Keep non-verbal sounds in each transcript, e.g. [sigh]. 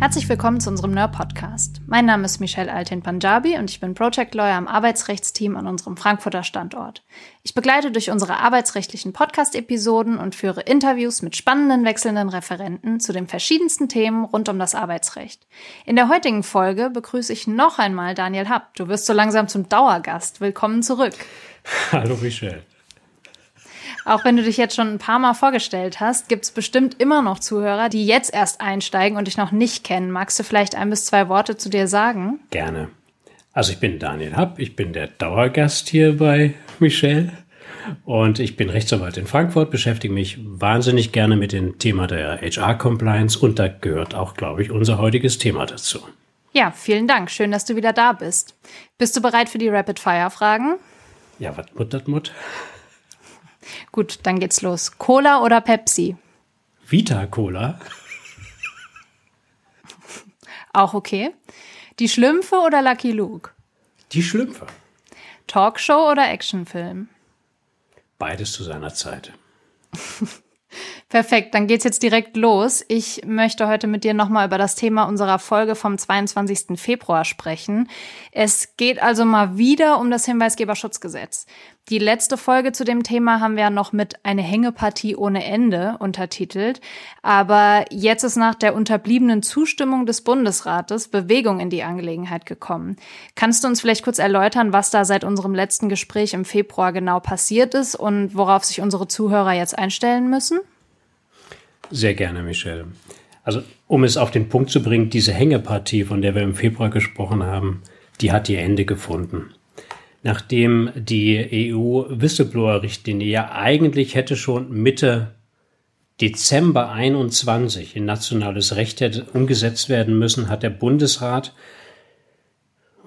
Herzlich willkommen zu unserem NER-Podcast. Mein Name ist Michelle Altin Panjabi und ich bin Project Lawyer am Arbeitsrechtsteam an unserem Frankfurter Standort. Ich begleite durch unsere arbeitsrechtlichen Podcast-Episoden und führe Interviews mit spannenden wechselnden Referenten zu den verschiedensten Themen rund um das Arbeitsrecht. In der heutigen Folge begrüße ich noch einmal Daniel Happ. Du wirst so langsam zum Dauergast. Willkommen zurück. [laughs] Hallo Michelle. Auch wenn du dich jetzt schon ein paar Mal vorgestellt hast, gibt es bestimmt immer noch Zuhörer, die jetzt erst einsteigen und dich noch nicht kennen. Magst du vielleicht ein bis zwei Worte zu dir sagen? Gerne. Also ich bin Daniel Happ, ich bin der Dauergast hier bei Michelle und ich bin Rechtsanwalt in Frankfurt, beschäftige mich wahnsinnig gerne mit dem Thema der HR-Compliance und da gehört auch, glaube ich, unser heutiges Thema dazu. Ja, vielen Dank. Schön, dass du wieder da bist. Bist du bereit für die Rapid-Fire-Fragen? Ja, was muttert Mut? Gut, dann geht's los. Cola oder Pepsi? Vita Cola. Auch okay. Die Schlümpfe oder Lucky Luke? Die Schlümpfe. Talkshow oder Actionfilm? Beides zu seiner Zeit. [laughs] Perfekt, dann geht's jetzt direkt los. Ich möchte heute mit dir nochmal über das Thema unserer Folge vom 22. Februar sprechen. Es geht also mal wieder um das Hinweisgeberschutzgesetz. Die letzte Folge zu dem Thema haben wir ja noch mit eine Hängepartie ohne Ende untertitelt. Aber jetzt ist nach der unterbliebenen Zustimmung des Bundesrates Bewegung in die Angelegenheit gekommen. Kannst du uns vielleicht kurz erläutern, was da seit unserem letzten Gespräch im Februar genau passiert ist und worauf sich unsere Zuhörer jetzt einstellen müssen? Sehr gerne, Michelle. Also, um es auf den Punkt zu bringen, diese Hängepartie, von der wir im Februar gesprochen haben, die hat ihr Ende gefunden. Nachdem die EU-Whistleblower-Richtlinie ja eigentlich hätte schon Mitte Dezember 21 in nationales Recht hätte umgesetzt werden müssen, hat der Bundesrat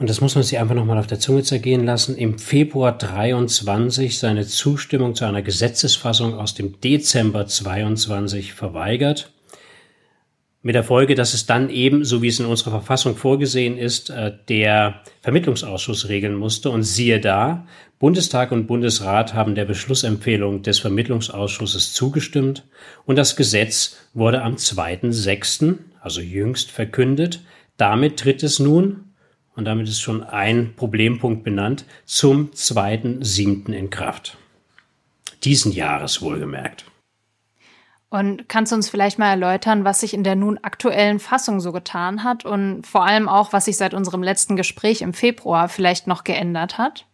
und das muss man sich einfach nochmal auf der Zunge zergehen lassen, im Februar 23 seine Zustimmung zu einer Gesetzesfassung aus dem Dezember 22 verweigert. Mit der Folge, dass es dann eben, so wie es in unserer Verfassung vorgesehen ist, äh, der Vermittlungsausschuss regeln musste. Und siehe da, Bundestag und Bundesrat haben der Beschlussempfehlung des Vermittlungsausschusses zugestimmt und das Gesetz wurde am 2.6., also jüngst verkündet. Damit tritt es nun und damit ist schon ein Problempunkt benannt, zum 2.7. in Kraft. Diesen Jahres wohlgemerkt. Und kannst du uns vielleicht mal erläutern, was sich in der nun aktuellen Fassung so getan hat und vor allem auch, was sich seit unserem letzten Gespräch im Februar vielleicht noch geändert hat?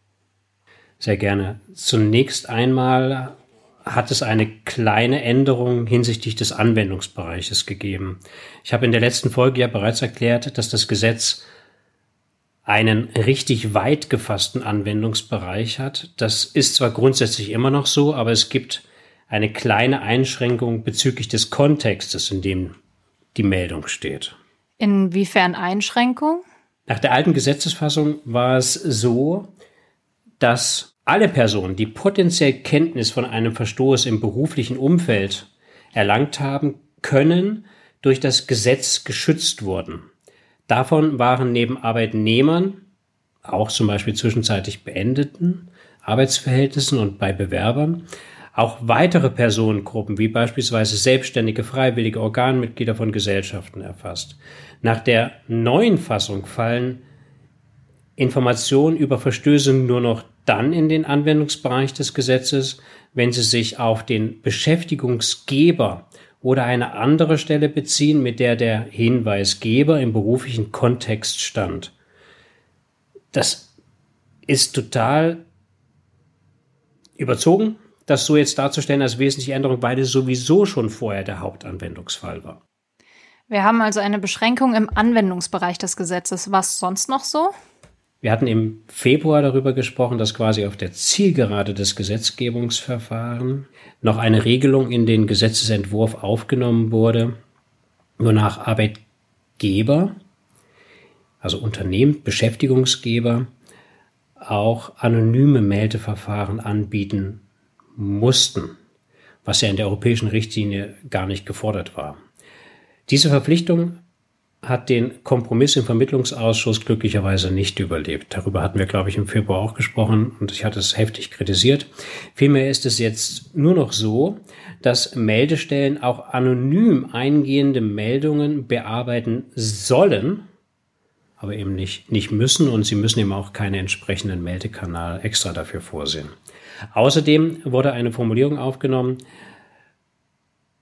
Sehr gerne. Zunächst einmal hat es eine kleine Änderung hinsichtlich des Anwendungsbereiches gegeben. Ich habe in der letzten Folge ja bereits erklärt, dass das Gesetz einen richtig weit gefassten Anwendungsbereich hat. Das ist zwar grundsätzlich immer noch so, aber es gibt eine kleine Einschränkung bezüglich des Kontextes, in dem die Meldung steht. Inwiefern Einschränkung? Nach der alten Gesetzesfassung war es so, dass alle Personen, die potenziell Kenntnis von einem Verstoß im beruflichen Umfeld erlangt haben, können durch das Gesetz geschützt wurden. Davon waren neben Arbeitnehmern, auch zum Beispiel zwischenzeitlich beendeten Arbeitsverhältnissen und bei Bewerbern, auch weitere Personengruppen wie beispielsweise selbstständige, freiwillige Organmitglieder von Gesellschaften erfasst. Nach der neuen Fassung fallen Informationen über Verstöße nur noch dann in den Anwendungsbereich des Gesetzes, wenn sie sich auf den Beschäftigungsgeber oder eine andere Stelle beziehen, mit der der Hinweisgeber im beruflichen Kontext stand. Das ist total überzogen, das so jetzt darzustellen als wesentliche Änderung, weil es sowieso schon vorher der Hauptanwendungsfall war. Wir haben also eine Beschränkung im Anwendungsbereich des Gesetzes. Was sonst noch so? Wir hatten im Februar darüber gesprochen, dass quasi auf der Zielgerade des Gesetzgebungsverfahrens noch eine Regelung in den Gesetzesentwurf aufgenommen wurde, wonach Arbeitgeber, also Unternehmen, Beschäftigungsgeber, auch anonyme Meldeverfahren anbieten mussten, was ja in der europäischen Richtlinie gar nicht gefordert war. Diese Verpflichtung hat den Kompromiss im Vermittlungsausschuss glücklicherweise nicht überlebt. Darüber hatten wir, glaube ich, im Februar auch gesprochen und ich hatte es heftig kritisiert. Vielmehr ist es jetzt nur noch so, dass Meldestellen auch anonym eingehende Meldungen bearbeiten sollen, aber eben nicht, nicht müssen und sie müssen eben auch keinen entsprechenden Meldekanal extra dafür vorsehen. Außerdem wurde eine Formulierung aufgenommen,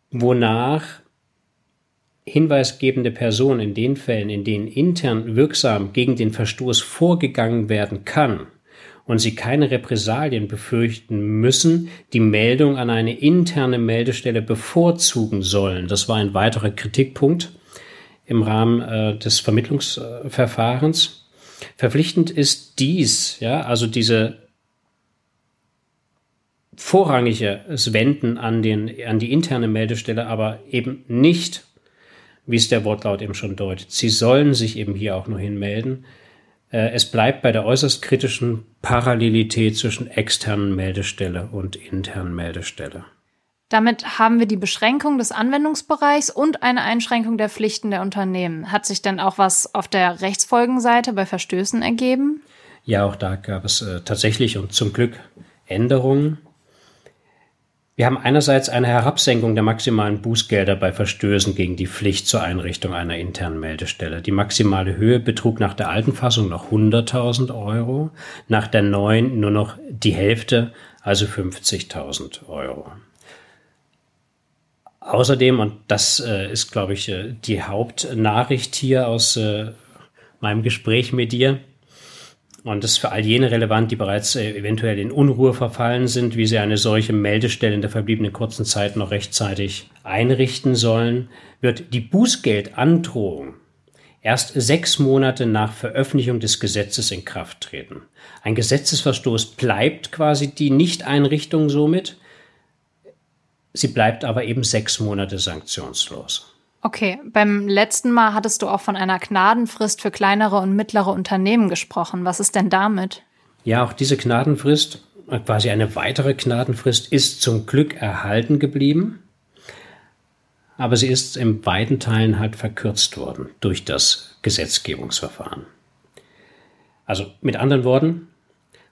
wonach hinweisgebende Person in den Fällen, in denen intern wirksam gegen den Verstoß vorgegangen werden kann und sie keine Repressalien befürchten müssen, die Meldung an eine interne Meldestelle bevorzugen sollen. Das war ein weiterer Kritikpunkt im Rahmen äh, des Vermittlungsverfahrens. Verpflichtend ist dies, ja, also diese vorrangiges Wenden an, den, an die interne Meldestelle, aber eben nicht wie es der Wortlaut eben schon deutet. Sie sollen sich eben hier auch nur hinmelden. Äh, es bleibt bei der äußerst kritischen Parallelität zwischen externen Meldestelle und internen Meldestelle. Damit haben wir die Beschränkung des Anwendungsbereichs und eine Einschränkung der Pflichten der Unternehmen. Hat sich denn auch was auf der Rechtsfolgenseite bei Verstößen ergeben? Ja, auch da gab es äh, tatsächlich und zum Glück Änderungen. Wir haben einerseits eine Herabsenkung der maximalen Bußgelder bei Verstößen gegen die Pflicht zur Einrichtung einer internen Meldestelle. Die maximale Höhe betrug nach der alten Fassung noch 100.000 Euro, nach der neuen nur noch die Hälfte, also 50.000 Euro. Außerdem, und das äh, ist, glaube ich, äh, die Hauptnachricht hier aus äh, meinem Gespräch mit dir, und das ist für all jene relevant, die bereits äh, eventuell in Unruhe verfallen sind, wie sie eine solche Meldestelle in der verbliebenen kurzen Zeit noch rechtzeitig einrichten sollen, wird die Bußgeldandrohung erst sechs Monate nach Veröffentlichung des Gesetzes in Kraft treten. Ein Gesetzesverstoß bleibt quasi die Nichteinrichtung somit, sie bleibt aber eben sechs Monate sanktionslos. Okay, beim letzten Mal hattest du auch von einer Gnadenfrist für kleinere und mittlere Unternehmen gesprochen. Was ist denn damit? Ja, auch diese Gnadenfrist, quasi eine weitere Gnadenfrist, ist zum Glück erhalten geblieben. Aber sie ist in beiden Teilen halt verkürzt worden durch das Gesetzgebungsverfahren. Also mit anderen Worten,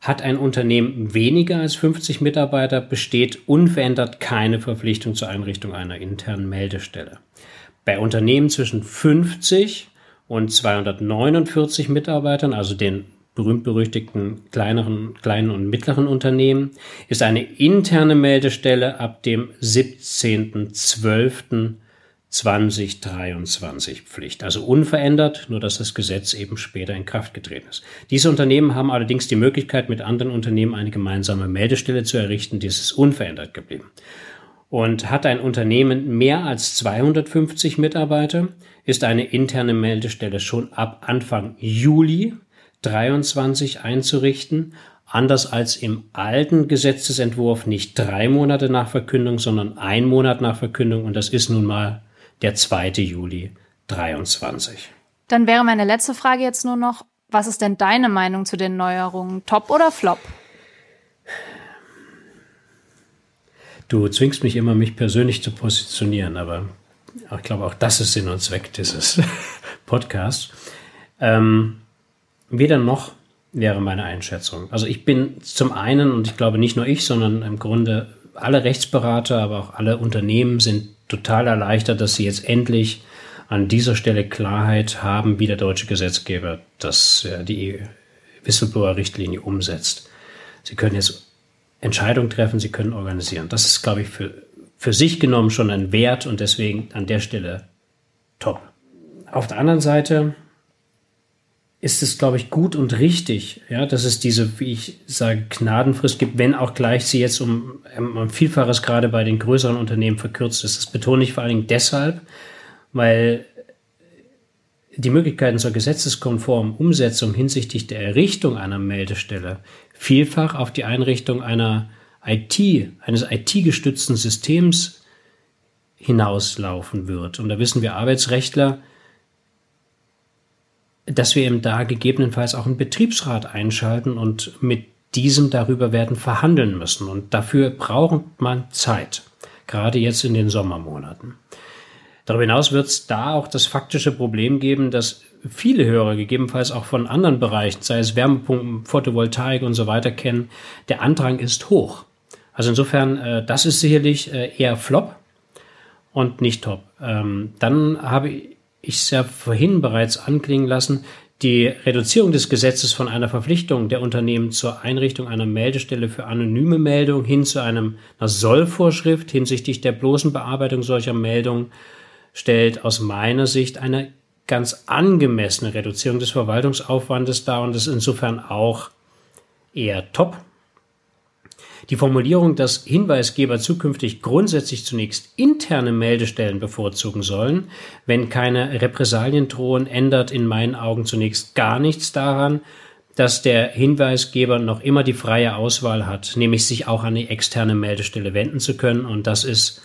hat ein Unternehmen weniger als 50 Mitarbeiter, besteht unverändert keine Verpflichtung zur Einrichtung einer internen Meldestelle. Bei Unternehmen zwischen 50 und 249 Mitarbeitern, also den berühmt-berüchtigten kleineren, kleinen und mittleren Unternehmen, ist eine interne Meldestelle ab dem 17.12.2023 Pflicht. Also unverändert, nur dass das Gesetz eben später in Kraft getreten ist. Diese Unternehmen haben allerdings die Möglichkeit, mit anderen Unternehmen eine gemeinsame Meldestelle zu errichten. Dies ist unverändert geblieben. Und hat ein Unternehmen mehr als 250 Mitarbeiter, ist eine interne Meldestelle schon ab Anfang Juli 23 einzurichten, anders als im alten Gesetzesentwurf nicht drei Monate nach Verkündung, sondern ein Monat nach Verkündung und das ist nun mal der 2. Juli 23. Dann wäre meine letzte Frage jetzt nur noch, was ist denn deine Meinung zu den Neuerungen? Top oder Flop? Du zwingst mich immer, mich persönlich zu positionieren, aber ich glaube, auch das ist Sinn und Zweck dieses [laughs] Podcasts. Ähm, weder noch wäre meine Einschätzung. Also ich bin zum einen, und ich glaube nicht nur ich, sondern im Grunde alle Rechtsberater, aber auch alle Unternehmen sind total erleichtert, dass sie jetzt endlich an dieser Stelle Klarheit haben, wie der deutsche Gesetzgeber das, ja, die Whistleblower-Richtlinie umsetzt. Sie können jetzt Entscheidungen treffen, sie können organisieren. Das ist, glaube ich, für, für sich genommen schon ein Wert und deswegen an der Stelle top. Auf der anderen Seite ist es, glaube ich, gut und richtig, ja, dass es diese, wie ich sage, Gnadenfrist gibt, wenn auch gleich sie jetzt um, um Vielfaches gerade bei den größeren Unternehmen verkürzt ist. Das betone ich vor allen Dingen deshalb, weil die Möglichkeiten zur gesetzeskonformen Umsetzung hinsichtlich der Errichtung einer Meldestelle vielfach auf die Einrichtung einer IT, eines IT-gestützten Systems hinauslaufen wird. Und da wissen wir Arbeitsrechtler, dass wir eben da gegebenenfalls auch einen Betriebsrat einschalten und mit diesem darüber werden verhandeln müssen. Und dafür braucht man Zeit, gerade jetzt in den Sommermonaten. Darüber hinaus wird es da auch das faktische Problem geben, dass viele Hörer, gegebenenfalls auch von anderen Bereichen, sei es Wärmepumpen, Photovoltaik und so weiter, kennen, der Andrang ist hoch. Also insofern, äh, das ist sicherlich äh, eher Flop und nicht top. Ähm, dann habe ich es ja vorhin bereits anklingen lassen, die Reduzierung des Gesetzes von einer Verpflichtung der Unternehmen zur Einrichtung einer Meldestelle für anonyme Meldung hin zu einem, einer Sollvorschrift hinsichtlich der bloßen Bearbeitung solcher Meldungen stellt aus meiner Sicht eine ganz angemessene Reduzierung des Verwaltungsaufwandes dar und ist insofern auch eher top. Die Formulierung, dass Hinweisgeber zukünftig grundsätzlich zunächst interne Meldestellen bevorzugen sollen, wenn keine Repressalien drohen, ändert in meinen Augen zunächst gar nichts daran, dass der Hinweisgeber noch immer die freie Auswahl hat, nämlich sich auch an die externe Meldestelle wenden zu können. Und das ist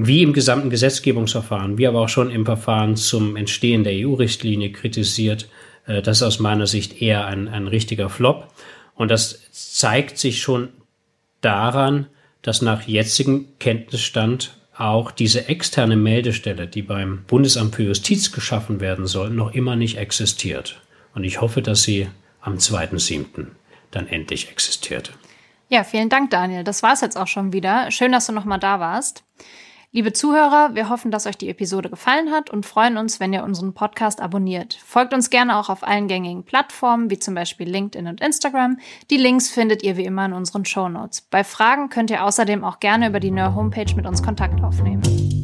wie im gesamten Gesetzgebungsverfahren, wie aber auch schon im Verfahren zum Entstehen der EU-Richtlinie kritisiert, äh, das ist aus meiner Sicht eher ein, ein richtiger Flop. Und das zeigt sich schon daran, dass nach jetzigem Kenntnisstand auch diese externe Meldestelle, die beim Bundesamt für Justiz geschaffen werden soll, noch immer nicht existiert. Und ich hoffe, dass sie am 2.7. dann endlich existiert. Ja, vielen Dank, Daniel. Das war es jetzt auch schon wieder. Schön, dass du nochmal da warst. Liebe Zuhörer, wir hoffen, dass euch die Episode gefallen hat und freuen uns, wenn ihr unseren Podcast abonniert. Folgt uns gerne auch auf allen gängigen Plattformen, wie zum Beispiel LinkedIn und Instagram. Die Links findet ihr wie immer in unseren Show Notes. Bei Fragen könnt ihr außerdem auch gerne über die NER Homepage mit uns Kontakt aufnehmen.